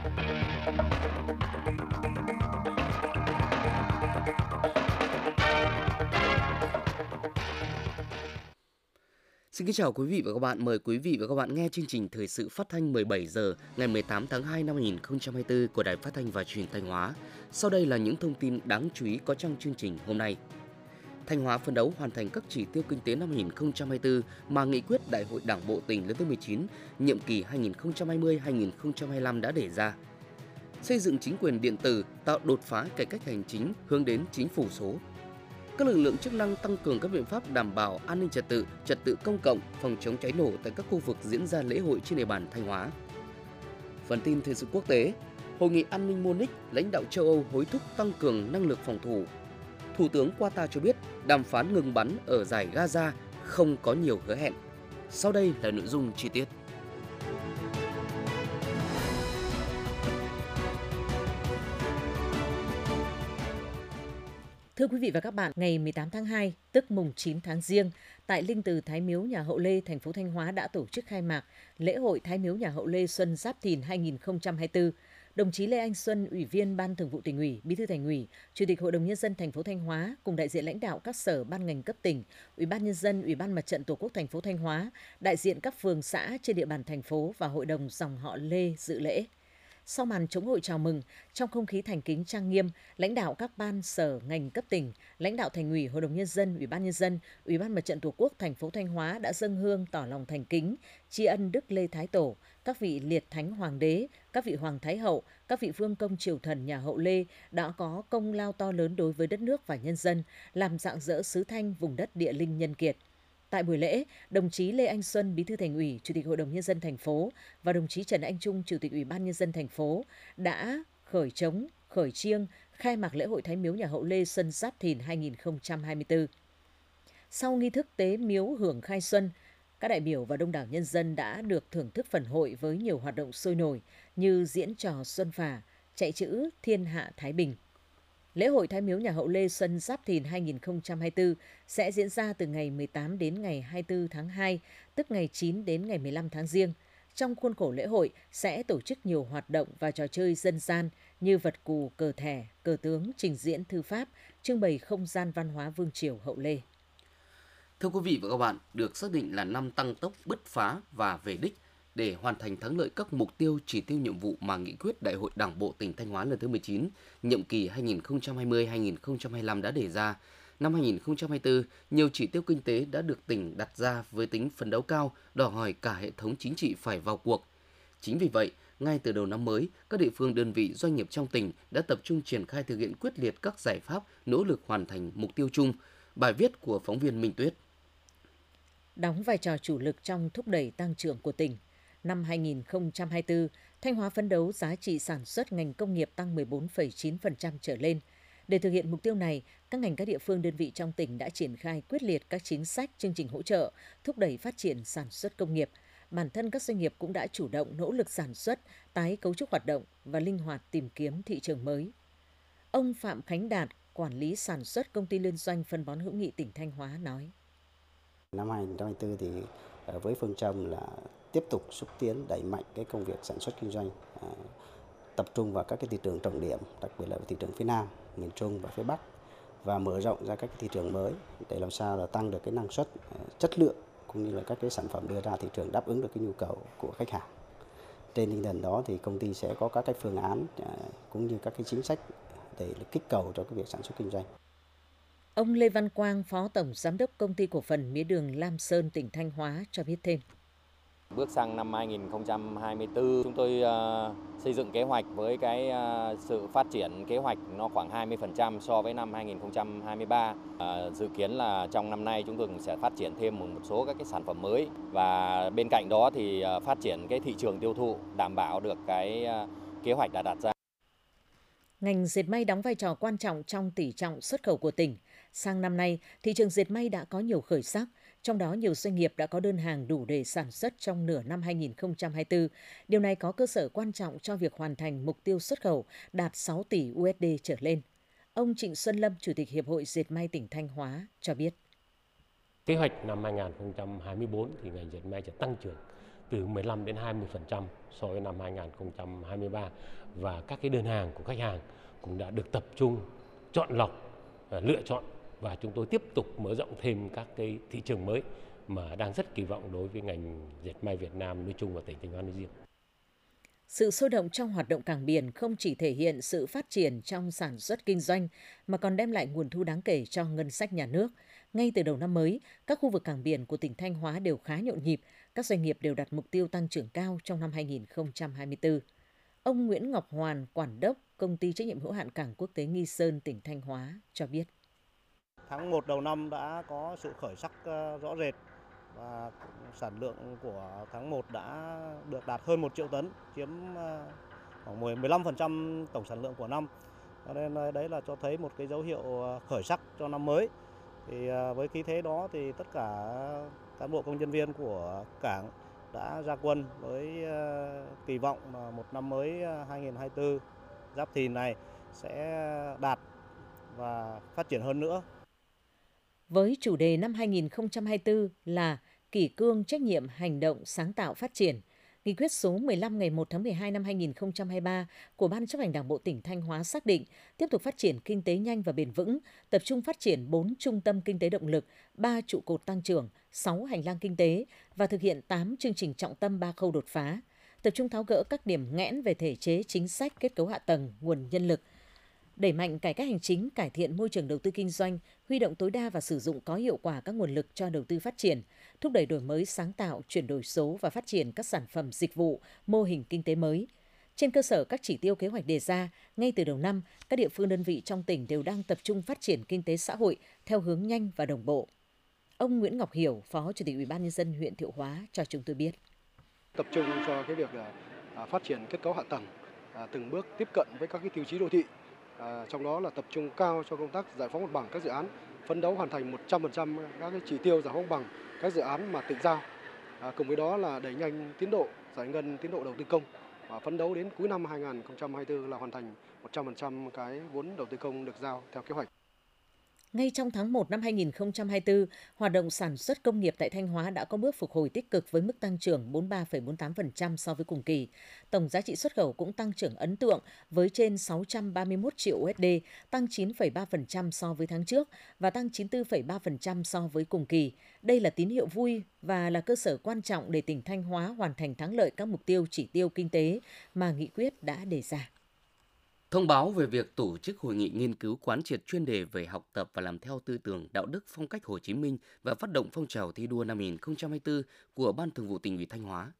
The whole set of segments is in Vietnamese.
Xin kính chào quý vị và các bạn. Mời quý vị và các bạn nghe chương trình thời sự phát thanh 17 giờ ngày 18 tháng 2 năm 2024 của Đài Phát thanh và Truyền thanh Hóa. Sau đây là những thông tin đáng chú ý có trong chương trình hôm nay. Thanh Hóa phấn đấu hoàn thành các chỉ tiêu kinh tế năm 2024 mà nghị quyết Đại hội Đảng bộ tỉnh lần thứ 19, nhiệm kỳ 2020-2025 đã đề ra. Xây dựng chính quyền điện tử, tạo đột phá cải cách hành chính hướng đến chính phủ số, các lực lượng chức năng tăng cường các biện pháp đảm bảo an ninh trật tự, trật tự công cộng, phòng chống cháy nổ tại các khu vực diễn ra lễ hội trên địa bàn Thanh Hóa. Phần tin thời sự quốc tế, Hội nghị an ninh Munich, lãnh đạo châu Âu hối thúc tăng cường năng lực phòng thủ. Thủ tướng Qatar cho biết đàm phán ngừng bắn ở giải Gaza không có nhiều hứa hẹn. Sau đây là nội dung chi tiết. Thưa quý vị và các bạn, ngày 18 tháng 2, tức mùng 9 tháng Giêng, tại Linh Từ Thái Miếu Nhà Hậu Lê, thành phố Thanh Hóa đã tổ chức khai mạc lễ hội Thái Miếu Nhà Hậu Lê Xuân Giáp Thìn 2024. Đồng chí Lê Anh Xuân, Ủy viên Ban Thường vụ Tỉnh ủy, Bí thư Thành ủy, Chủ tịch Hội đồng nhân dân thành phố Thanh Hóa cùng đại diện lãnh đạo các sở ban ngành cấp tỉnh, Ủy ban nhân dân, Ủy ban Mặt trận Tổ quốc thành phố Thanh Hóa, đại diện các phường xã trên địa bàn thành phố và hội đồng dòng họ Lê dự lễ. Sau màn chống hội chào mừng, trong không khí thành kính trang nghiêm, lãnh đạo các ban sở ngành cấp tỉnh, lãnh đạo thành ủy, hội đồng nhân dân, ủy ban nhân dân, ủy ban mặt trận tổ quốc thành phố Thanh Hóa đã dâng hương tỏ lòng thành kính, tri ân Đức Lê Thái Tổ, các vị liệt thánh hoàng đế, các vị hoàng thái hậu, các vị vương công triều thần nhà hậu Lê đã có công lao to lớn đối với đất nước và nhân dân, làm dạng dỡ xứ Thanh vùng đất địa linh nhân kiệt – Tại buổi lễ, đồng chí Lê Anh Xuân, Bí thư Thành ủy, Chủ tịch Hội đồng nhân dân thành phố và đồng chí Trần Anh Trung, Chủ tịch Ủy ban nhân dân thành phố đã khởi trống, khởi chiêng khai mạc lễ hội Thái Miếu nhà Hậu Lê Xuân Giáp Thìn 2024. Sau nghi thức tế miếu hưởng khai xuân, các đại biểu và đông đảo nhân dân đã được thưởng thức phần hội với nhiều hoạt động sôi nổi như diễn trò xuân phả, chạy chữ Thiên hạ Thái Bình. Lễ hội Thái Miếu Nhà Hậu Lê Xuân Giáp Thìn 2024 sẽ diễn ra từ ngày 18 đến ngày 24 tháng 2, tức ngày 9 đến ngày 15 tháng Giêng. Trong khuôn khổ lễ hội sẽ tổ chức nhiều hoạt động và trò chơi dân gian như vật cù, cờ thẻ, cờ tướng, trình diễn thư pháp, trưng bày không gian văn hóa Vương Triều Hậu Lê. Thưa quý vị và các bạn, được xác định là năm tăng tốc bứt phá và về đích – để hoàn thành thắng lợi các mục tiêu chỉ tiêu nhiệm vụ mà nghị quyết Đại hội Đảng bộ tỉnh Thanh Hóa lần thứ 19, nhiệm kỳ 2020-2025 đã đề ra. Năm 2024, nhiều chỉ tiêu kinh tế đã được tỉnh đặt ra với tính phấn đấu cao, đòi hỏi cả hệ thống chính trị phải vào cuộc. Chính vì vậy, ngay từ đầu năm mới, các địa phương đơn vị doanh nghiệp trong tỉnh đã tập trung triển khai thực hiện quyết liệt các giải pháp nỗ lực hoàn thành mục tiêu chung. Bài viết của phóng viên Minh Tuyết. Đóng vai trò chủ lực trong thúc đẩy tăng trưởng của tỉnh, Năm 2024, Thanh Hóa phấn đấu giá trị sản xuất ngành công nghiệp tăng 14,9% trở lên. Để thực hiện mục tiêu này, các ngành các địa phương đơn vị trong tỉnh đã triển khai quyết liệt các chính sách, chương trình hỗ trợ, thúc đẩy phát triển sản xuất công nghiệp. Bản thân các doanh nghiệp cũng đã chủ động nỗ lực sản xuất, tái cấu trúc hoạt động và linh hoạt tìm kiếm thị trường mới. Ông Phạm Khánh Đạt, quản lý sản xuất công ty liên doanh phân bón hữu nghị tỉnh Thanh Hóa nói. Năm 2024 thì ờ, với phương châm là tiếp tục xúc tiến đẩy mạnh cái công việc sản xuất kinh doanh à, tập trung vào các cái thị trường trọng điểm đặc biệt là thị trường phía Nam miền Trung và phía Bắc và mở rộng ra các cái thị trường mới để làm sao là tăng được cái năng suất à, chất lượng cũng như là các cái sản phẩm đưa ra thị trường đáp ứng được cái nhu cầu của khách hàng trên tinh thần đó thì công ty sẽ có các cái phương án à, cũng như các cái chính sách để kích cầu cho cái việc sản xuất kinh doanh. Ông Lê Văn Quang, Phó Tổng Giám đốc Công ty Cổ phần Mía đường Lam Sơn, tỉnh Thanh Hóa cho biết thêm. Bước sang năm 2024, chúng tôi ờ, xây dựng kế hoạch với cái ờ, sự phát triển kế hoạch nó khoảng 20% so với năm 2023. Ờ, dự kiến là trong năm nay chúng tôi cũng sẽ phát triển thêm một, số các cái sản phẩm mới và bên cạnh đó thì phát triển cái thị trường tiêu thụ đảm bảo được cái kế hoạch đã đặt ra. Ngành dệt may đóng vai trò quan trọng trong tỷ trọng xuất khẩu của tỉnh. Sang năm nay, thị trường dệt may đã có nhiều khởi sắc trong đó nhiều doanh nghiệp đã có đơn hàng đủ để sản xuất trong nửa năm 2024. Điều này có cơ sở quan trọng cho việc hoàn thành mục tiêu xuất khẩu đạt 6 tỷ USD trở lên. Ông Trịnh Xuân Lâm, Chủ tịch Hiệp hội Dệt may tỉnh Thanh Hóa cho biết. Kế hoạch năm 2024 thì ngành dệt may sẽ tăng trưởng từ 15 đến 20% so với năm 2023 và các cái đơn hàng của khách hàng cũng đã được tập trung chọn lọc, lựa chọn và chúng tôi tiếp tục mở rộng thêm các cái thị trường mới mà đang rất kỳ vọng đối với ngành dệt may Việt Nam nói chung và tỉnh Thanh Hóa nói riêng. Sự sôi động trong hoạt động cảng biển không chỉ thể hiện sự phát triển trong sản xuất kinh doanh mà còn đem lại nguồn thu đáng kể cho ngân sách nhà nước. Ngay từ đầu năm mới, các khu vực cảng biển của tỉnh Thanh Hóa đều khá nhộn nhịp, các doanh nghiệp đều đặt mục tiêu tăng trưởng cao trong năm 2024. Ông Nguyễn Ngọc Hoàn, quản đốc công ty trách nhiệm hữu hạn cảng quốc tế Nghi Sơn, tỉnh Thanh Hóa cho biết. Tháng 1 đầu năm đã có sự khởi sắc ờ, rõ rệt và sản lượng của tháng 1 đã được đạt hơn 1 triệu tấn, chiếm ờ, khoảng 15% tổng sản lượng của năm. Cho nên ờ, đấy là cho thấy một cái dấu hiệu ờ, khởi sắc cho năm mới. Thì với khí thế đó thì tất cả cán bộ công nhân viên của cảng đã ra quân với kỳ vọng là một năm mới 2024 Giáp Thìn này sẽ đạt và phát triển hơn nữa với chủ đề năm 2024 là kỷ cương trách nhiệm hành động sáng tạo phát triển. Nghị quyết số 15 ngày 1 tháng 12 năm 2023 của Ban chấp hành Đảng bộ tỉnh Thanh Hóa xác định tiếp tục phát triển kinh tế nhanh và bền vững, tập trung phát triển 4 trung tâm kinh tế động lực, 3 trụ cột tăng trưởng, 6 hành lang kinh tế và thực hiện 8 chương trình trọng tâm 3 khâu đột phá, tập trung tháo gỡ các điểm nghẽn về thể chế, chính sách, kết cấu hạ tầng, nguồn nhân lực – đẩy mạnh cải cách hành chính, cải thiện môi trường đầu tư kinh doanh, huy động tối đa và sử dụng có hiệu quả các nguồn lực cho đầu tư phát triển, thúc đẩy đổi mới sáng tạo, chuyển đổi số và phát triển các sản phẩm dịch vụ, mô hình kinh tế mới. Trên cơ sở các chỉ tiêu kế hoạch đề ra, ngay từ đầu năm, các địa phương đơn vị trong tỉnh đều đang tập trung phát triển kinh tế xã hội theo hướng nhanh và đồng bộ. Ông Nguyễn Ngọc Hiểu, Phó Chủ tịch Ủy ban nhân dân huyện Thiệu Hóa cho chúng tôi biết. Tập trung cho cái việc à, phát triển kết cấu hạ tầng, à, từng bước tiếp cận với các cái tiêu chí đô thị À, trong đó là tập trung cao cho công tác giải phóng mặt bằng các dự án, phấn đấu hoàn thành 100% các cái chỉ tiêu giải phóng bằng các dự án mà tỉnh giao. À, cùng với đó là đẩy nhanh tiến độ giải ngân tiến độ đầu tư công và phấn đấu đến cuối năm 2024 là hoàn thành 100% cái vốn đầu tư công được giao theo kế hoạch. Ngay trong tháng 1 năm 2024, hoạt động sản xuất công nghiệp tại Thanh Hóa đã có bước phục hồi tích cực với mức tăng trưởng 43,48% so với cùng kỳ. Tổng giá trị xuất khẩu cũng tăng trưởng ấn tượng với trên 631 triệu USD, tăng 9,3% so với tháng trước và tăng 94,3% so với cùng kỳ. Đây là tín hiệu vui và là cơ sở quan trọng để tỉnh Thanh Hóa hoàn thành thắng lợi các mục tiêu chỉ tiêu kinh tế mà nghị quyết đã đề ra. Thông báo về việc tổ chức hội nghị nghiên cứu quán triệt chuyên đề về học tập và làm theo tư tưởng đạo đức phong cách Hồ Chí Minh và phát động phong trào thi đua năm 2024 của Ban Thường vụ tỉnh ủy Thanh Hóa.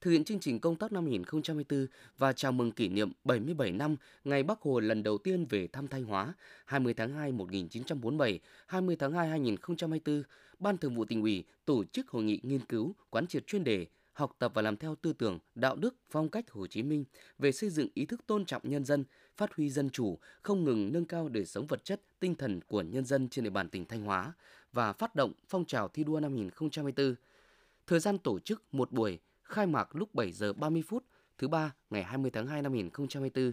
Thực hiện chương trình công tác năm 2024 và chào mừng kỷ niệm 77 năm ngày Bắc Hồ lần đầu tiên về thăm Thanh Hóa 20 tháng 2 1947, 20 tháng 2 2024, Ban Thường vụ tỉnh ủy tổ chức hội nghị nghiên cứu quán triệt chuyên đề học tập và làm theo tư tưởng, đạo đức, phong cách Hồ Chí Minh về xây dựng ý thức tôn trọng nhân dân, phát huy dân chủ, không ngừng nâng cao đời sống vật chất, tinh thần của nhân dân trên địa bàn tỉnh Thanh Hóa và phát động phong trào thi đua năm 2024. Thời gian tổ chức một buổi, khai mạc lúc 7 giờ 30 phút thứ ba ngày 20 tháng 2 năm 2024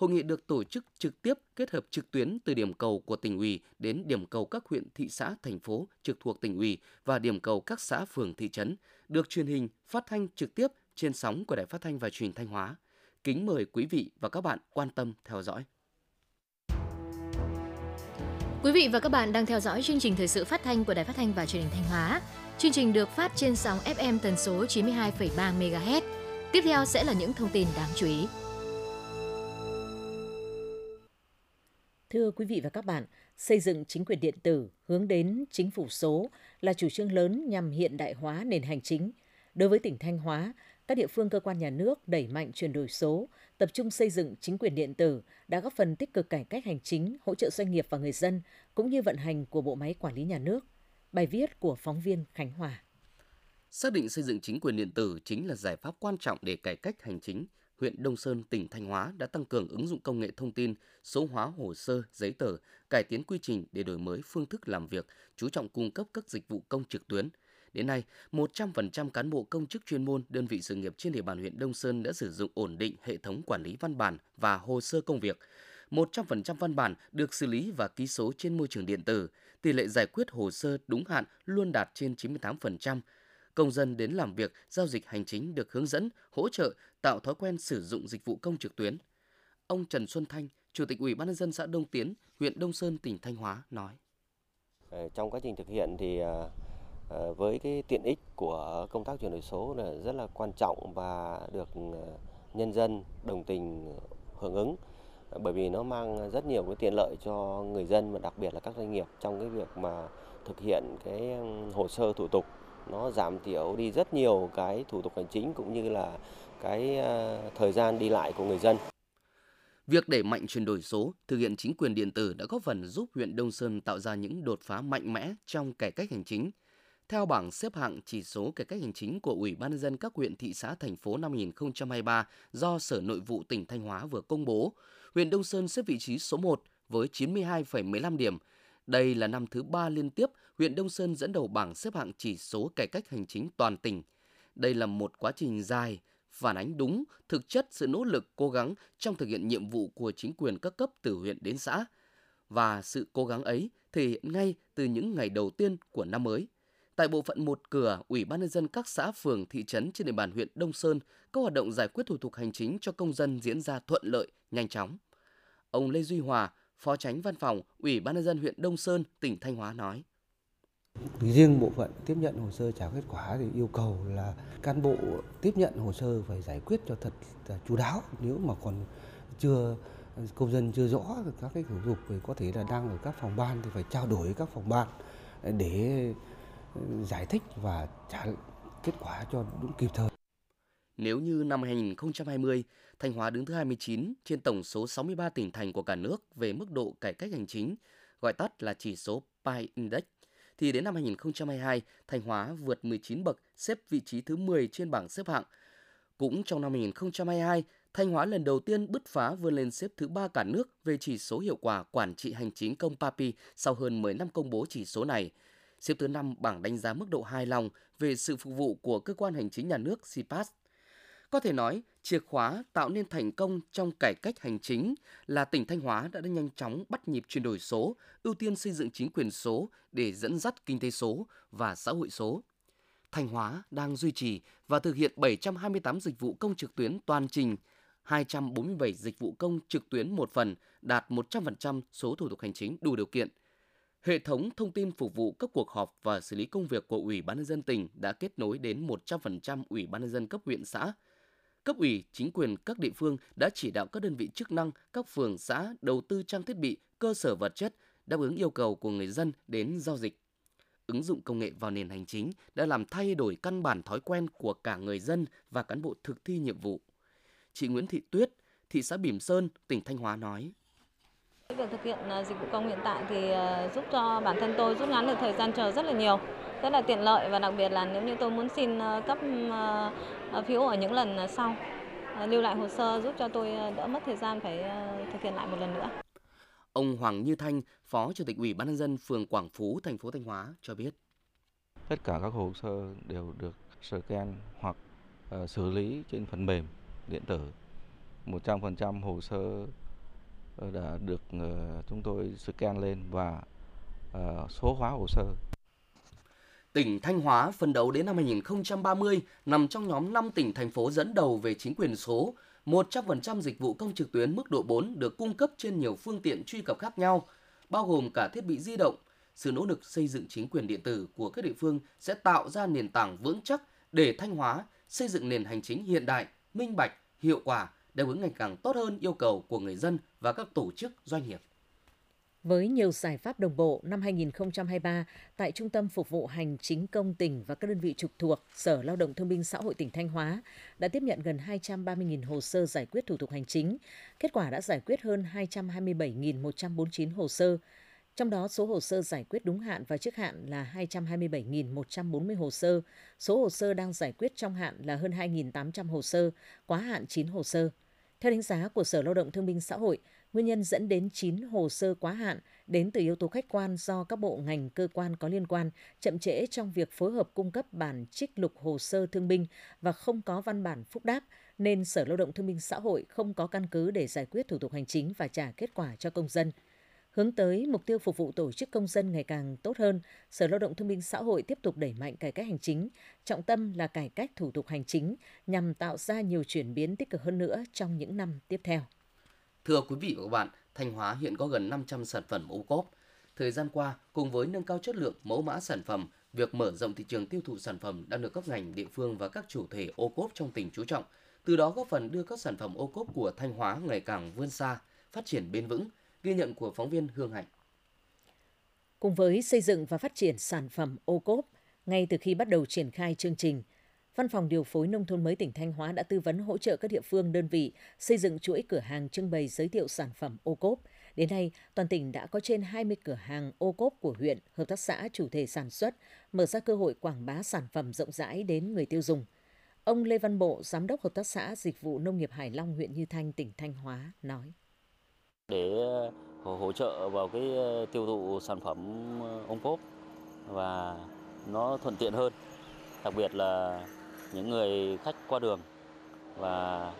Hội nghị được tổ chức trực tiếp kết hợp trực tuyến từ điểm cầu của tỉnh ủy đến điểm cầu các huyện, thị xã, thành phố trực thuộc tỉnh ủy và điểm cầu các xã, phường, thị trấn, được truyền hình, phát thanh trực tiếp trên sóng của Đài Phát thanh và Truyền Thanh Hóa. Kính mời quý vị và các bạn quan tâm theo dõi. Quý vị và các bạn đang theo dõi chương trình thời sự phát thanh của Đài Phát thanh và Truyền hình Thanh Hóa. Chương trình được phát trên sóng FM tần số 92,3 MHz. Tiếp theo sẽ là những thông tin đáng chú ý. Thưa quý vị và các bạn, xây dựng chính quyền điện tử hướng đến chính phủ số là chủ trương lớn nhằm hiện đại hóa nền hành chính. Đối với tỉnh Thanh Hóa, các địa phương cơ quan nhà nước đẩy mạnh chuyển đổi số, tập trung xây dựng chính quyền điện tử đã góp phần tích cực cải cách hành chính, hỗ trợ doanh nghiệp và người dân cũng như vận hành của bộ máy quản lý nhà nước. Bài viết của phóng viên Khánh Hòa. Xác định xây dựng chính quyền điện tử chính là giải pháp quan trọng để cải cách hành chính, huyện Đông Sơn, tỉnh Thanh Hóa đã tăng cường ứng dụng công nghệ thông tin, số hóa hồ sơ, giấy tờ, cải tiến quy trình để đổi mới phương thức làm việc, chú trọng cung cấp các dịch vụ công trực tuyến. Đến nay, 100% cán bộ công chức chuyên môn, đơn vị sự nghiệp trên địa bàn huyện Đông Sơn đã sử dụng ổn định hệ thống quản lý văn bản và hồ sơ công việc. 100% văn bản được xử lý và ký số trên môi trường điện tử. Tỷ lệ giải quyết hồ sơ đúng hạn luôn đạt trên 98% công dân đến làm việc, giao dịch hành chính được hướng dẫn, hỗ trợ, tạo thói quen sử dụng dịch vụ công trực tuyến. Ông Trần Xuân Thanh, Chủ tịch Ủy ban nhân dân xã Đông Tiến, huyện Đông Sơn, tỉnh Thanh Hóa nói: ờ, Trong quá trình thực hiện thì ờ, ờ, với cái tiện ích của công tác chuyển đổi số là rất là quan trọng và được nhân dân đồng tình hưởng ứng bởi vì nó mang rất nhiều cái tiện lợi cho người dân và đặc biệt là các doanh nghiệp trong cái việc mà thực hiện cái hồ sơ thủ tục nó giảm thiểu đi rất nhiều cái thủ tục hành chính cũng như là cái ờ, thời gian đi lại của người dân. Việc đẩy mạnh chuyển đổi số, thực hiện chính quyền điện tử đã góp phần giúp huyện Đông Sơn tạo ra những đột phá mạnh mẽ trong cải cách hành chính. Theo bảng xếp hạng chỉ số cải cách hành chính của Ủy ban nhân dân các huyện thị xã thành phố năm 2023 do Sở Nội vụ tỉnh Thanh Hóa vừa công bố, huyện Đông Sơn xếp vị trí số 1 với 92,15 điểm. Đây là năm thứ ba liên tiếp huyện Đông Sơn dẫn đầu bảng xếp hạng chỉ số cải cách hành chính toàn tỉnh. Đây là một quá trình dài, phản ánh đúng thực chất sự nỗ lực cố gắng trong thực hiện nhiệm vụ của chính quyền các cấp từ huyện đến xã. Và sự cố gắng ấy thể hiện ngay từ những ngày đầu tiên của năm mới. Tại bộ phận một cửa, Ủy ban nhân dân các xã phường thị trấn trên địa bàn huyện Đông Sơn, các hoạt động giải quyết thủ tục hành chính cho công dân diễn ra thuận lợi, nhanh chóng. Ông Lê Duy Hòa, Phó Tránh Văn phòng Ủy ban nhân dân huyện Đông Sơn, tỉnh Thanh Hóa nói: Riêng bộ phận tiếp nhận hồ sơ trả kết quả thì yêu cầu là cán bộ tiếp nhận hồ sơ phải giải quyết cho thật chú đáo. Nếu mà còn chưa công dân chưa rõ các cái thủ tục thì có thể là đang ở các phòng ban thì phải trao đổi các phòng ban để giải thích và trả kết quả cho đúng kịp thời. Nếu như năm 2020, Thanh Hóa đứng thứ 29 trên tổng số 63 tỉnh thành của cả nước về mức độ cải cách hành chính, gọi tắt là chỉ số PI Index, thì đến năm 2022, Thanh Hóa vượt 19 bậc, xếp vị trí thứ 10 trên bảng xếp hạng. Cũng trong năm 2022, Thanh Hóa lần đầu tiên bứt phá vươn lên xếp thứ 3 cả nước về chỉ số hiệu quả quản trị hành chính công PAPI sau hơn 10 năm công bố chỉ số này. Xếp thứ 5 bảng đánh giá mức độ hài lòng về sự phục vụ của cơ quan hành chính nhà nước CPAS có thể nói, chìa khóa tạo nên thành công trong cải cách hành chính là tỉnh Thanh Hóa đã nhanh chóng bắt nhịp chuyển đổi số, ưu tiên xây dựng chính quyền số để dẫn dắt kinh tế số và xã hội số. Thanh Hóa đang duy trì và thực hiện 728 dịch vụ công trực tuyến toàn trình, 247 dịch vụ công trực tuyến một phần, đạt 100% số thủ tục hành chính đủ điều kiện. Hệ thống thông tin phục vụ các cuộc họp và xử lý công việc của Ủy ban nhân dân tỉnh đã kết nối đến 100% Ủy ban nhân dân cấp huyện xã, cấp ủy, chính quyền các địa phương đã chỉ đạo các đơn vị chức năng, các phường xã đầu tư trang thiết bị, cơ sở vật chất đáp ứng yêu cầu của người dân đến giao dịch. Ứng dụng công nghệ vào nền hành chính đã làm thay đổi căn bản thói quen của cả người dân và cán bộ thực thi nhiệm vụ. Chị Nguyễn Thị Tuyết, thị xã Bỉm Sơn, tỉnh Thanh Hóa nói: Việc thực hiện à, dịch vụ công hiện tại thì à, giúp cho bản thân tôi rút ngắn được thời gian chờ rất là nhiều rất là tiện lợi và đặc biệt là nếu như tôi muốn xin à, cấp phiếu ở những lần sau lưu lại hồ sơ giúp cho tôi đỡ mất thời gian phải thực hiện lại một lần nữa. Ông Hoàng Như Thanh, Phó Chủ tịch Ủy ban nhân dân phường Quảng Phú, thành phố Thanh Hóa cho biết. Tất cả các hồ sơ đều được scan hoặc uh, xử lý trên phần mềm điện tử. 100% hồ sơ đã được uh, chúng tôi scan lên và uh, số hóa hồ sơ Tỉnh Thanh Hóa phân đấu đến năm 2030 nằm trong nhóm 5 tỉnh thành phố dẫn đầu về chính quyền số. 100% dịch vụ công trực tuyến mức độ 4 được cung cấp trên nhiều phương tiện truy cập khác nhau, bao gồm cả thiết bị di động. Sự nỗ lực xây dựng chính quyền điện tử của các địa phương sẽ tạo ra nền tảng vững chắc để Thanh Hóa xây dựng nền hành chính hiện đại, minh bạch, hiệu quả, đáp ứng ngày càng tốt hơn yêu cầu của người dân và các tổ chức doanh nghiệp. Với nhiều giải pháp đồng bộ, năm 2023, tại Trung tâm Phục vụ Hành chính công tỉnh và các đơn vị trực thuộc, Sở Lao động Thương binh Xã hội tỉnh Thanh Hóa đã tiếp nhận gần 230.000 hồ sơ giải quyết thủ tục hành chính. Kết quả đã giải quyết hơn 227.149 hồ sơ, trong đó số hồ sơ giải quyết đúng hạn và trước hạn là 227.140 hồ sơ, số hồ sơ đang giải quyết trong hạn là hơn 2.800 hồ sơ, quá hạn 9 hồ sơ. Theo đánh giá của Sở Lao động Thương binh Xã hội, Nguyên nhân dẫn đến 9 hồ sơ quá hạn đến từ yếu tố khách quan do các bộ ngành cơ quan có liên quan chậm trễ trong việc phối hợp cung cấp bản trích lục hồ sơ thương binh và không có văn bản phúc đáp nên Sở Lao động Thương binh Xã hội không có căn cứ để giải quyết thủ tục hành chính và trả kết quả cho công dân. Hướng tới mục tiêu phục vụ tổ chức công dân ngày càng tốt hơn, Sở Lao động Thương binh Xã hội tiếp tục đẩy mạnh cải cách hành chính, trọng tâm là cải cách thủ tục hành chính nhằm tạo ra nhiều chuyển biến tích cực hơn nữa trong những năm tiếp theo. Thưa quý vị và các bạn, Thanh Hóa hiện có gần 500 sản phẩm ô cốp. Thời gian qua, cùng với nâng cao chất lượng mẫu mã sản phẩm, việc mở rộng thị trường tiêu thụ sản phẩm đang được các ngành địa phương và các chủ thể ô cốp trong tỉnh chú trọng, từ đó góp phần đưa các sản phẩm ô cốp của Thanh Hóa ngày càng vươn xa, phát triển bền vững, ghi nhận của phóng viên Hương Hạnh. Cùng với xây dựng và phát triển sản phẩm ô cốp, ngay từ khi bắt đầu triển khai chương trình, Văn phòng điều phối nông thôn mới tỉnh Thanh Hóa đã tư vấn hỗ trợ các địa phương đơn vị xây dựng chuỗi cửa hàng trưng bày giới thiệu sản phẩm ô cốp. Đến nay, toàn tỉnh đã có trên 20 cửa hàng ô cốp của huyện, hợp tác xã chủ thể sản xuất, mở ra cơ hội quảng bá sản phẩm rộng rãi đến người tiêu dùng. Ông Lê Văn Bộ, Giám đốc Hợp tác xã Dịch vụ Nông nghiệp Hải Long, huyện Như Thanh, tỉnh Thanh Hóa, nói. Để ờ, hỗ trợ vào cái ờ, tiêu thụ sản phẩm ông ô cốp và nó thuận tiện hơn, đặc biệt là những người khách qua đường và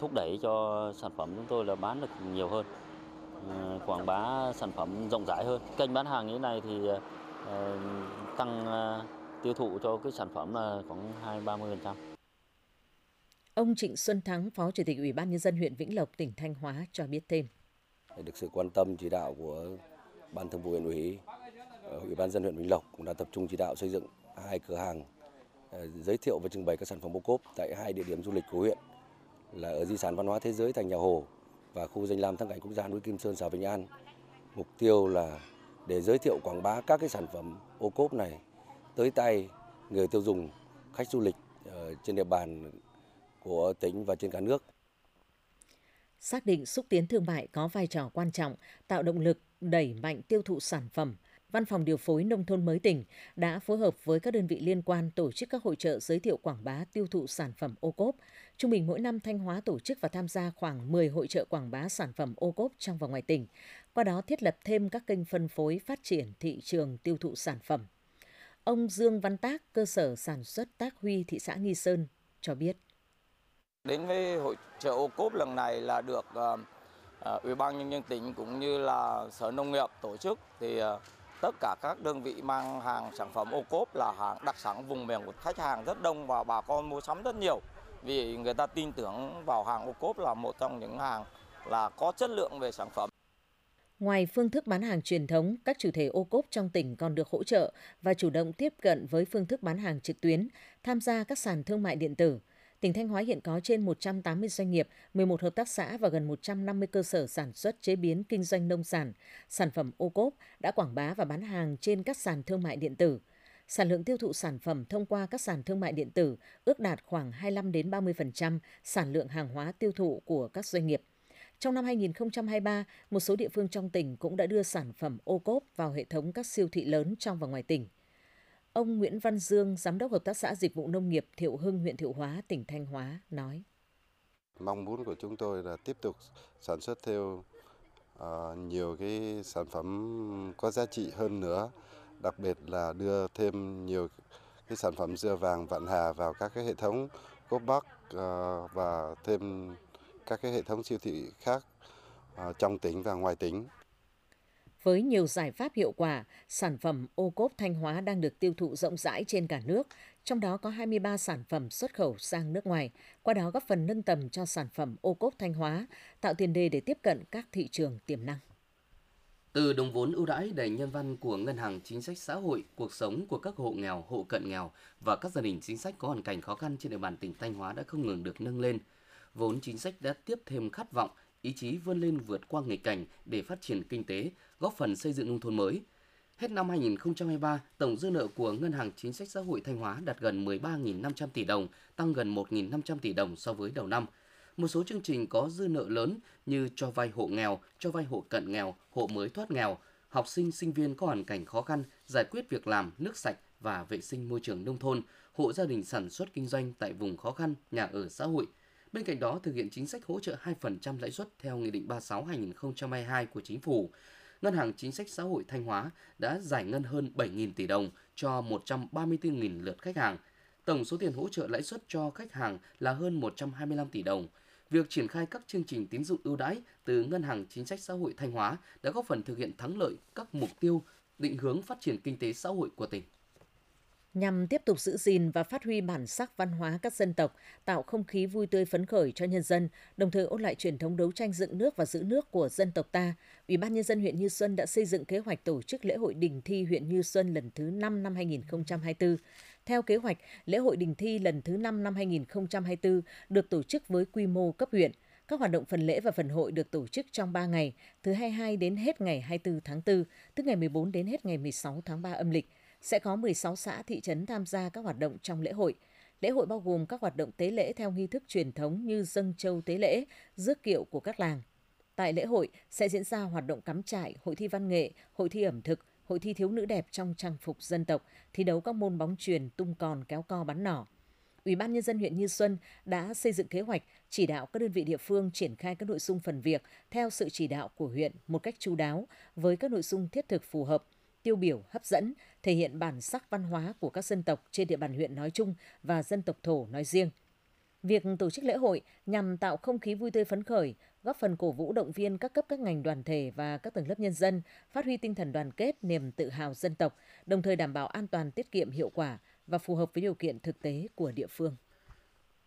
thúc đẩy cho sản phẩm chúng tôi là bán được nhiều hơn, quảng bá sản phẩm rộng rãi hơn. Kênh bán hàng như thế này thì tăng tiêu thụ cho cái sản phẩm là khoảng 2-30%. Ông Trịnh Xuân Thắng, Phó Chủ tịch Ủy ban Nhân dân huyện Vĩnh Lộc, tỉnh Thanh Hóa cho biết thêm. Được sự quan tâm chỉ đạo của Ban Thường vụ huyện ủy, ờ, Ủy ban dân huyện Vĩnh Lộc cũng đã tập trung chỉ đạo xây dựng hai cửa hàng ờ, Ờ, giới thiệu và trưng bày các sản phẩm ô cốp tại hai địa điểm du lịch của huyện là ở di sản văn hóa thế giới thành nhà Hồ và khu danh lam thắng cảnh quốc gia núi Kim Sơn xã Vĩnh An. Mục tiêu là để giới thiệu quảng bá các cái sản phẩm ô cốp này tới tay người tiêu dùng, khách du lịch ờ, trên địa bàn của tỉnh và trên cả nước. Xác định xúc tiến thương mại có vai trò quan trọng, tạo động lực đẩy mạnh tiêu thụ sản phẩm, Văn phòng điều phối nông thôn mới tỉnh đã phối hợp với các đơn vị liên quan tổ chức các hội trợ giới thiệu quảng bá tiêu thụ sản phẩm ô cốp. Trung bình mỗi năm Thanh Hóa tổ chức và tham gia khoảng 10 hội trợ quảng bá sản phẩm ô cốp trong và ngoài tỉnh. Qua đó thiết lập thêm các kênh phân phối phát triển thị trường tiêu thụ sản phẩm. Ông Dương Văn Tác, cơ sở sản xuất Tác Huy thị xã Nghi Sơn cho biết. Đến với hội trợ ô cốp lần này là được uh, Ủy ban nhân dân tỉnh cũng như là Sở Nông nghiệp tổ chức thì uh, tất cả các đơn vị mang hàng sản phẩm ô cốp là hàng đặc sản vùng miền của khách hàng rất đông và bà con mua sắm rất nhiều vì người ta tin tưởng vào hàng ô cốp là một trong những hàng là có chất lượng về sản phẩm. Ngoài phương thức bán hàng truyền thống, các chủ thể ô cốp trong tỉnh còn được hỗ trợ và chủ động tiếp cận với phương thức bán hàng trực tuyến, tham gia các sàn thương mại điện tử. Tỉnh Thanh Hóa hiện có trên 180 doanh nghiệp, 11 hợp tác xã và gần 150 cơ sở sản xuất chế biến kinh doanh nông sản. Sản phẩm ô cốp đã quảng bá và bán hàng trên các sàn thương mại điện tử. Sản lượng tiêu thụ sản phẩm thông qua các sàn thương mại điện tử ước đạt khoảng 25 đến 30% sản lượng hàng hóa tiêu thụ của các doanh nghiệp. Trong năm 2023, một số địa phương trong tỉnh cũng đã đưa sản phẩm ô cốp vào hệ thống các siêu thị lớn trong và ngoài tỉnh. Ông Nguyễn Văn Dương, Giám đốc Hợp tác xã Dịch vụ Nông nghiệp Thiệu Hưng, huyện Thiệu Hóa, tỉnh Thanh Hóa, nói. Mong muốn của chúng tôi là tiếp tục sản xuất theo uh, nhiều cái sản phẩm có giá trị hơn nữa, đặc biệt là đưa thêm nhiều cái sản phẩm dưa vàng vạn hà vào các cái hệ thống cốp bắc uh, à, và thêm các cái hệ thống siêu thị khác uh, trong tỉnh và ngoài tỉnh. Với nhiều giải pháp hiệu quả, sản phẩm ô cốp Thanh Hóa đang được tiêu thụ rộng rãi trên cả nước, trong đó có 23 sản phẩm xuất khẩu sang nước ngoài, qua đó góp phần nâng tầm cho sản phẩm ô cốp Thanh Hóa, tạo tiền đề để tiếp cận các thị trường tiềm năng. Từ đồng vốn ưu đãi đầy nhân văn của Ngân hàng Chính sách Xã hội, cuộc sống của các hộ nghèo, hộ cận nghèo và các gia đình chính sách có hoàn cảnh khó khăn trên địa bàn tỉnh Thanh Hóa đã không ngừng được nâng lên. Vốn chính sách đã tiếp thêm khát vọng, ý chí vươn lên vượt qua nghịch cảnh để phát triển kinh tế, góp phần xây dựng nông thôn mới. Hết năm 2023, tổng dư nợ của Ngân hàng Chính sách Xã hội Thanh Hóa đạt gần 13.500 tỷ đồng, tăng gần 1.500 tỷ đồng so với đầu năm. Một số chương trình có dư nợ lớn như cho vay hộ nghèo, cho vay hộ cận nghèo, hộ mới thoát nghèo, học sinh, sinh viên có hoàn cảnh khó khăn, giải quyết việc làm, nước sạch và vệ sinh môi trường nông thôn, hộ gia đình sản xuất kinh doanh tại vùng khó khăn, nhà ở xã hội – Bên cạnh đó, thực hiện chính sách hỗ trợ 2% lãi suất theo Nghị định 36-2022 của Chính phủ, Ngân hàng Chính sách Xã hội Thanh Hóa đã giải ngân hơn 7.000 tỷ đồng cho 134.000 lượt khách hàng. Tổng số tiền hỗ trợ lãi suất cho khách hàng là hơn 125 tỷ đồng. việc triển khai các chương trình tín dụng ưu đãi từ Ngân hàng Chính sách Xã hội Thanh Hóa đã góp phần thực hiện thắng lợi các mục tiêu định hướng phát triển kinh tế xã hội của tỉnh nhằm tiếp tục giữ gìn và phát huy bản sắc văn hóa các dân tộc, tạo không khí vui tươi phấn khởi cho nhân dân, đồng thời ôn lại truyền thống đấu tranh dựng nước và giữ nước của dân tộc ta. Ủy ban nhân dân huyện Như Xuân đã xây dựng kế hoạch tổ chức lễ hội đình thi huyện Như Xuân lần thứ 5 năm 2024. Theo kế hoạch, lễ hội đình thi lần thứ 5 năm 2024 được tổ chức với quy mô cấp huyện. Các hoạt động phần lễ và phần hội được tổ chức trong 3 ngày, từ 22 đến hết ngày 24 tháng 4, tức ngày 14 đến hết ngày 16 tháng 3 âm lịch sẽ có 16 xã thị trấn tham gia các hoạt động trong lễ hội. Lễ hội bao gồm các hoạt động tế lễ theo nghi thức truyền thống như dâng châu tế lễ, rước kiệu của các làng. Tại lễ hội sẽ diễn ra hoạt động cắm trại, hội thi văn nghệ, hội thi ẩm thực, hội thi thiếu nữ đẹp trong trang phục dân tộc, thi đấu các môn bóng truyền, tung còn, kéo co bắn nỏ. Ủy ban nhân dân huyện Như Xuân đã xây dựng kế hoạch chỉ đạo các đơn vị địa phương triển khai các nội dung phần việc theo sự chỉ đạo của huyện một cách chú đáo với các nội dung thiết thực phù hợp – tiêu biểu hấp dẫn, thể hiện bản sắc văn hóa của các dân tộc trên địa bàn huyện nói chung và dân tộc thổ nói riêng. Việc tổ chức lễ hội nhằm tạo không khí vui tươi phấn khởi, góp phần cổ vũ động viên các cấp các ngành đoàn thể và các tầng lớp nhân dân, phát huy tinh thần đoàn kết, niềm tự hào dân tộc, đồng thời đảm bảo an toàn tiết kiệm hiệu quả và phù hợp với điều kiện thực tế của địa phương.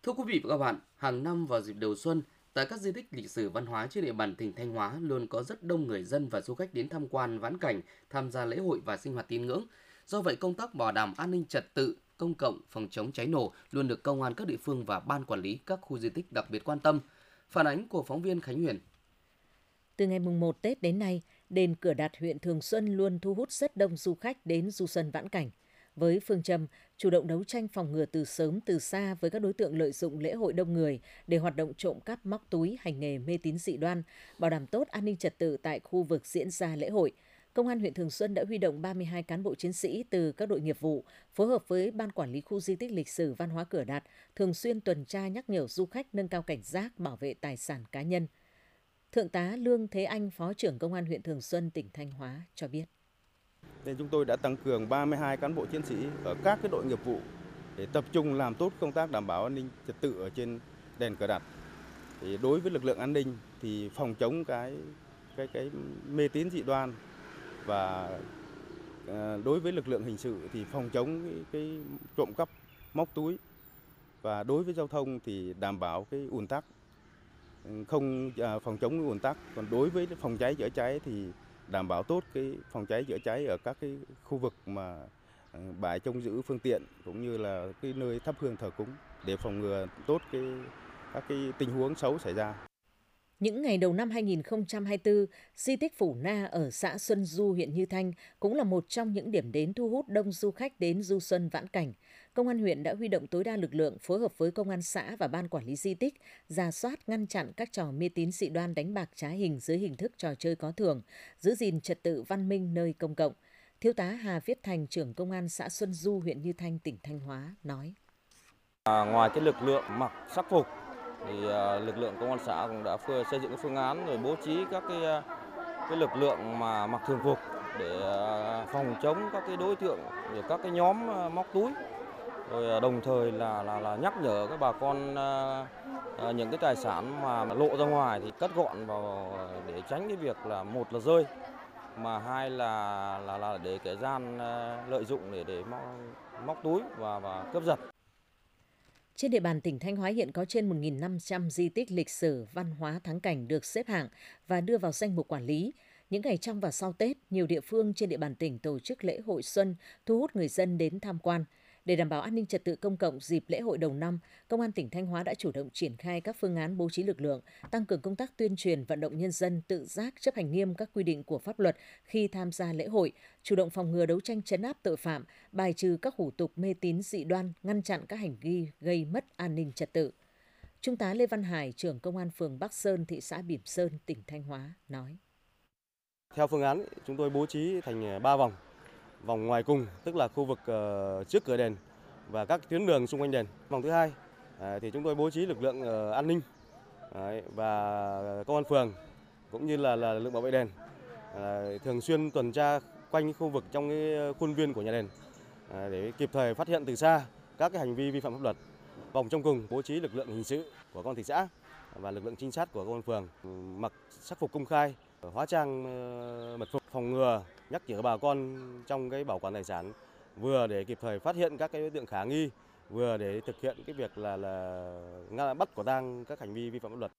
Thưa quý vị và các bạn, hàng năm vào dịp đầu xuân, Tại các di tích lịch sử văn hóa trên địa bàn tỉnh Thanh Hóa luôn có rất đông người dân và du khách đến tham quan vãn cảnh, tham gia lễ hội và sinh hoạt tín ngưỡng. Do vậy, công tác bảo đảm an ninh trật tự, công cộng, phòng chống cháy nổ luôn được công an các địa phương và ban quản lý các khu di tích đặc biệt quan tâm. Phản ánh của phóng viên Khánh Huyền. Từ ngày mùng 1 Tết đến nay, đền Cửa Đạt huyện Thường Xuân luôn thu hút rất đông du khách đến du xuân vãn cảnh với phương châm chủ động đấu tranh phòng ngừa từ sớm từ xa với các đối tượng lợi dụng lễ hội đông người để hoạt động trộm cắp móc túi hành nghề mê tín dị đoan, bảo đảm tốt an ninh trật tự tại khu vực diễn ra lễ hội. Công an huyện Thường Xuân đã huy động 32 cán bộ chiến sĩ từ các đội nghiệp vụ, phối hợp với Ban Quản lý Khu Di tích Lịch sử Văn hóa Cửa Đạt, thường xuyên tuần tra nhắc nhở du khách nâng cao cảnh giác bảo vệ tài sản cá nhân. Thượng tá Lương Thế Anh, Phó trưởng Công an huyện Thường Xuân, tỉnh Thanh Hóa cho biết nên chúng tôi đã tăng cường 32 cán bộ chiến sĩ ở các cái đội nghiệp vụ để tập trung làm tốt công tác đảm bảo an ninh trật tự ở trên đèn cờ đặt. Thì đối với lực lượng an ninh thì phòng chống cái cái cái mê tín dị đoan và ờ, đối với lực lượng hình sự thì phòng chống cái, cái trộm cắp móc túi và đối với giao thông thì đảm bảo cái ùn tắc không à, phòng chống ùn tắc còn đối với phòng cháy chữa cháy thì đảm bảo tốt cái phòng cháy chữa cháy ở các cái khu vực mà ờ, bãi trông giữ phương tiện cũng như là cái nơi thắp hương thờ cúng để phòng ngừa tốt cái, các cái tình huống xấu xảy ra. Những ngày đầu năm 2024, di tích Phủ Na ở xã Xuân Du, huyện Như Thanh cũng là một trong những điểm đến thu hút đông du khách đến du xuân vãn cảnh. Công an huyện đã huy động tối đa lực lượng phối hợp với công an xã và ban quản lý di tích, ra soát ngăn chặn các trò mê tín dị đoan đánh bạc trá hình dưới hình thức trò chơi có thưởng, giữ gìn trật tự văn minh nơi công cộng. Thiếu tá Hà Viết Thành, trưởng công an xã Xuân Du, huyện Như Thanh, tỉnh Thanh Hóa, nói. À, ngoài cái lực lượng mặc sắc phục thì à, lực lượng công an xã cũng đã xây dựng cái phương án rồi bố trí các cái à, cái lực lượng mà mặc thường phục để à, phòng chống các cái đối tượng rồi các cái nhóm móc túi. Rồi đồng thời là là là nhắc nhở các bà con những cái tài sản mà lộ ra ngoài thì cất gọn vào để tránh cái việc là một là rơi mà hai là là là để kẻ gian lợi dụng để để móc, móc túi và và cướp giật trên địa bàn tỉnh Thanh Hóa hiện có trên 1.500 di tích lịch sử, văn hóa thắng cảnh được xếp hạng và đưa vào danh mục quản lý. Những ngày trong và sau Tết, nhiều địa phương trên địa bàn tỉnh tổ chức lễ hội xuân, thu hút người dân đến tham quan – để đảm bảo an ninh trật tự công cộng dịp lễ hội đầu năm, Công an tỉnh Thanh Hóa đã chủ động triển khai các phương án bố trí lực lượng, tăng cường công tác tuyên truyền vận động nhân dân tự giác chấp hành nghiêm các quy định của pháp luật khi tham gia lễ hội, chủ động phòng ngừa đấu tranh chấn áp tội phạm, bài trừ các hủ tục mê tín dị đoan, ngăn chặn các hành vi gây mất an ninh trật tự. Trung tá Lê Văn Hải, trưởng công an phường Bắc Sơn, thị xã Bỉm Sơn, tỉnh Thanh Hóa nói. Theo phương án, chúng tôi bố trí thành 3 vòng vòng ngoài cùng tức là khu vực ờ, trước cửa đền và các tuyến đường xung quanh đền. Vòng thứ hai à, thì chúng tôi bố trí lực lượng ờ, an ninh và công an phường cũng như là, là lực lượng bảo vệ đền à, thường xuyên tuần tra quanh khu vực trong cái ờ, khuôn viên của nhà đền à, để kịp thời phát hiện từ xa các cái hành vi vi phạm pháp luật Vòng trong cùng bố trí lực lượng hình sự của công an thị xã và lực lượng trinh sát của công an phường mặc sắc phục công khai, hóa trang mật phục phòng ngừa, nhắc nhở bà con trong cái bảo quản tài sản vừa để kịp thời phát hiện các cái đối tượng khả nghi, vừa để thực hiện cái việc là là bắt quả tang các hành vi vi phạm pháp luật.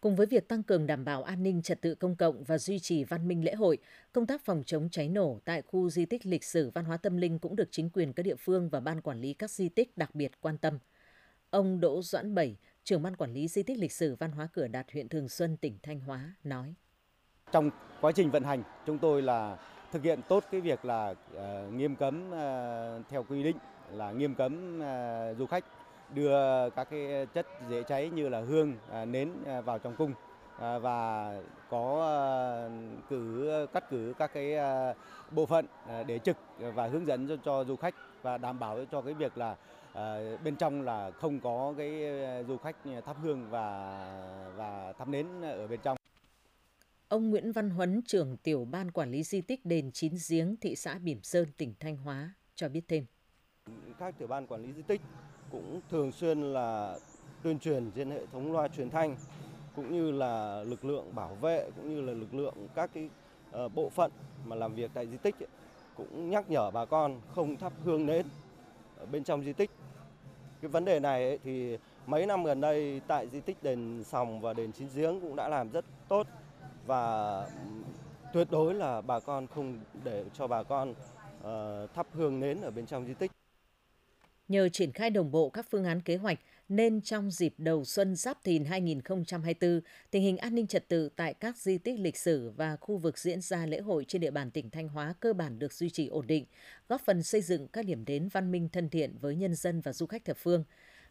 Cùng với việc tăng cường đảm bảo an ninh trật tự công cộng và duy trì văn minh lễ hội, công tác phòng chống cháy nổ tại khu di tích lịch sử văn hóa tâm linh cũng được chính quyền các địa phương và ban quản lý các di tích đặc biệt quan tâm. Ông Đỗ Doãn Bảy, trưởng ban quản lý di tích lịch sử văn hóa Cửa Đạt huyện Thường Xuân, tỉnh Thanh Hóa nói: trong quá trình vận hành, chúng tôi là thực hiện tốt cái việc là uh, nghiêm cấm uh, theo quy định là nghiêm cấm uh, du khách đưa các cái chất dễ cháy như là hương, nến vào trong cung và có cử cắt cử các cái bộ phận để trực và hướng dẫn cho, cho du khách và đảm bảo cho cái việc là bên trong là không có cái du khách thắp hương và và thắp nến ở bên trong. Ông Nguyễn Văn Huấn, trưởng tiểu ban quản lý di tích đền Chín Giếng, thị xã Bỉm Sơn, tỉnh Thanh Hóa cho biết thêm. Các tiểu ban quản lý di tích cũng thường xuyên là tuyên truyền trên hệ thống loa truyền thanh cũng như là lực lượng bảo vệ cũng như là lực lượng các cái ờ, bộ phận mà làm việc tại di tích cũng nhắc nhở bà con không thắp hương nến ở bên trong di tích. Cái vấn đề này thì mấy năm gần đây tại di tích đền Sòng và đền Chín Giếng cũng đã làm rất tốt và tuyệt đối là bà con không để cho bà con uh, thắp hương nến ở bên trong di tích. Nhờ triển khai đồng bộ các phương án kế hoạch nên trong dịp đầu xuân Giáp Thìn 2024, tình hình an ninh trật tự tại các di tích lịch sử và khu vực diễn ra lễ hội trên địa bàn tỉnh Thanh Hóa cơ bản được duy trì ổn định, góp phần xây dựng các điểm đến văn minh thân thiện với nhân dân và du khách thập phương.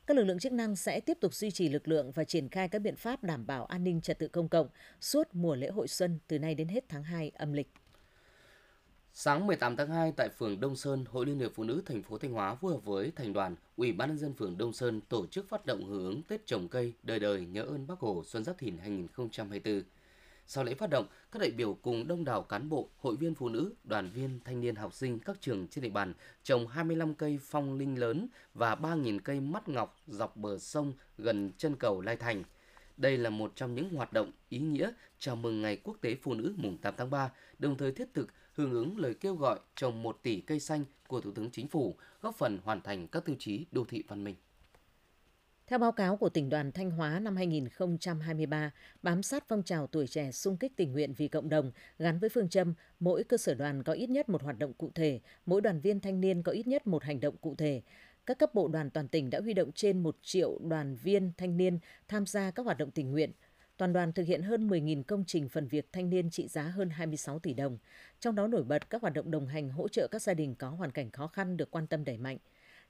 Các lực lượng chức năng sẽ tiếp tục duy trì lực lượng và triển khai các biện pháp đảm bảo an ninh trật tự công cộng suốt mùa lễ hội xuân từ nay đến hết tháng 2 âm lịch. Sáng 18 tháng 2 tại phường Đông Sơn, Hội Liên hiệp Phụ nữ thành phố Thanh Hóa phối hợp với thành đoàn, Ủy ban nhân dân phường Đông Sơn tổ chức phát động hưởng ứng Tết trồng cây đời đời nhớ ơn Bác Hồ Xuân Giáp Thìn 2024. Sau lễ phát động, các đại biểu cùng đông đảo cán bộ, hội viên phụ nữ, đoàn viên, thanh niên học sinh các trường trên địa bàn trồng 25 cây phong linh lớn và 3.000 cây mắt ngọc dọc bờ sông gần chân cầu Lai Thành. Đây là một trong những hoạt động ý nghĩa chào mừng Ngày Quốc tế Phụ nữ mùng 8 tháng 3, đồng thời thiết thực hưởng ứng lời kêu gọi trồng 1 tỷ cây xanh của Thủ tướng Chính phủ, góp phần hoàn thành các tiêu chí đô thị văn minh. Theo báo cáo của tỉnh đoàn Thanh Hóa năm 2023, bám sát phong trào tuổi trẻ sung kích tình nguyện vì cộng đồng gắn với phương châm mỗi cơ sở đoàn có ít nhất một hoạt động cụ thể, mỗi đoàn viên thanh niên có ít nhất một hành động cụ thể. Các cấp bộ đoàn toàn tỉnh đã huy động trên 1 triệu đoàn viên thanh niên tham gia các hoạt động tình nguyện, Toàn đoàn thực hiện hơn 10.000 công trình phần việc thanh niên trị giá hơn 26 tỷ đồng. Trong đó nổi bật các hoạt động đồng hành hỗ trợ các gia đình có hoàn cảnh khó khăn được quan tâm đẩy mạnh.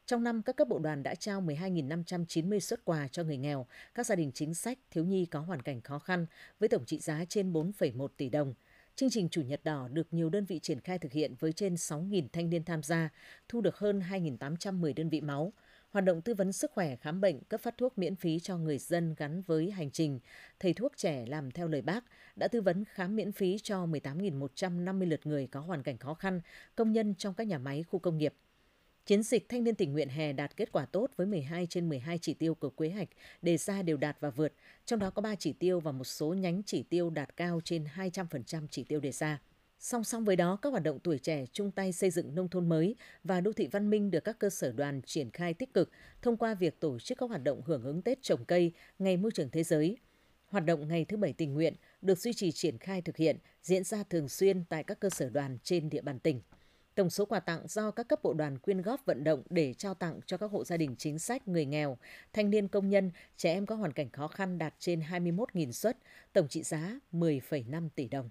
Trong năm, các cấp bộ đoàn đã trao 12.590 xuất quà cho người nghèo, các gia đình chính sách, thiếu nhi có hoàn cảnh khó khăn với tổng trị giá trên 4,1 tỷ đồng. Chương trình Chủ nhật đỏ được nhiều đơn vị triển khai thực hiện với trên 6.000 thanh niên tham gia, thu được hơn 2.810 đơn vị máu, hoạt động tư vấn sức khỏe khám bệnh, cấp phát thuốc miễn phí cho người dân gắn với hành trình Thầy thuốc trẻ làm theo lời bác đã tư vấn khám miễn phí cho 18.150 lượt người có hoàn cảnh khó khăn, công nhân trong các nhà máy, khu công nghiệp. Chiến dịch thanh niên tình nguyện hè đạt kết quả tốt với 12 trên 12 chỉ tiêu của kế hoạch đề ra đều đạt và vượt, trong đó có 3 chỉ tiêu và một số nhánh chỉ tiêu đạt cao trên 200% chỉ tiêu đề ra. Song song với đó, các hoạt động tuổi trẻ chung tay xây dựng nông thôn mới và đô thị văn minh được các cơ sở đoàn triển khai tích cực thông qua việc tổ chức các hoạt động hưởng ứng Tết trồng cây, Ngày môi trường thế giới. Hoạt động Ngày thứ Bảy tình nguyện được duy trì triển khai thực hiện, diễn ra thường xuyên tại các cơ sở đoàn trên địa bàn tỉnh. Tổng số quà tặng do các cấp bộ đoàn quyên góp vận động để trao tặng cho các hộ gia đình chính sách, người nghèo, thanh niên công nhân, trẻ em có hoàn cảnh khó khăn đạt trên 21.000 suất, tổng trị giá 10,5 tỷ đồng.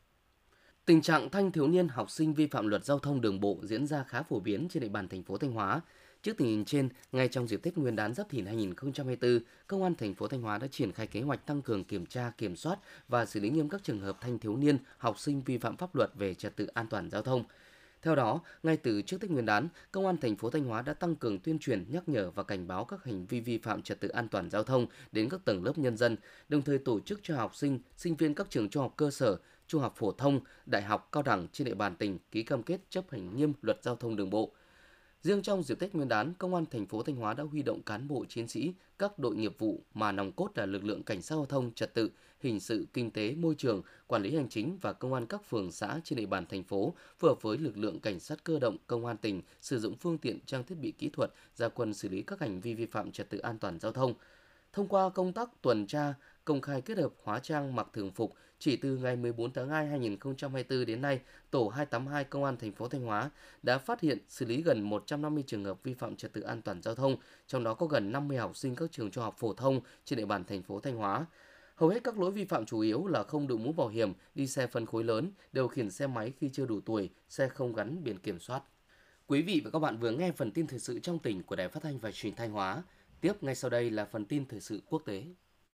Tình trạng thanh thiếu niên học sinh vi phạm luật giao thông đường bộ diễn ra khá phổ biến trên địa bàn thành phố Thanh Hóa. Trước tình hình trên, ngay trong dịp Tết Nguyên đán Giáp Thìn 2024, Công an thành phố Thanh Hóa đã triển khai kế hoạch tăng cường kiểm tra, kiểm soát và xử lý nghiêm các trường hợp thanh thiếu niên, học sinh vi phạm pháp luật về trật tự an toàn giao thông. Theo đó, ngay từ trước Tết Nguyên đán, Công an thành phố Thanh Hóa đã tăng cường tuyên truyền, nhắc nhở và cảnh báo các hành vi vi phạm trật tự an toàn giao thông đến các tầng lớp nhân dân, đồng thời tổ chức cho học sinh, sinh viên các trường trung học cơ sở, trung học phổ thông, đại học, cao đẳng trên địa bàn tỉnh ký cam kết chấp hành nghiêm luật giao thông đường bộ. Riêng trong dịp Tết Nguyên đán, Công an thành phố Thanh Hóa đã huy động cán bộ chiến sĩ, các đội nghiệp vụ mà nòng cốt là lực lượng cảnh sát giao thông, trật tự, hình sự, kinh tế, môi trường, quản lý hành chính và công an các phường xã trên địa bàn thành phố phù hợp với lực lượng cảnh sát cơ động, công an tỉnh sử dụng phương tiện trang thiết bị kỹ thuật ra quân xử lý các hành vi vi phạm trật tự an toàn giao thông. Thông qua công tác tuần tra, công khai kết hợp hóa trang mặc thường phục, chỉ từ ngày 14 tháng 2 2024 đến nay, tổ 282 công an thành phố Thanh Hóa đã phát hiện xử lý gần 150 trường hợp vi phạm trật tự an toàn giao thông, trong đó có gần 50 học sinh các trường trung học phổ thông trên địa bàn thành phố Thanh Hóa. Hầu hết các lỗi vi phạm chủ yếu là không đội mũ bảo hiểm, đi xe phân khối lớn, điều khiển xe máy khi chưa đủ tuổi, xe không gắn biển kiểm soát. Quý vị và các bạn vừa nghe phần tin thời sự trong tỉnh của Đài Phát thanh và Truyền thanh Hóa. Tiếp ngay sau đây là phần tin thời sự quốc tế.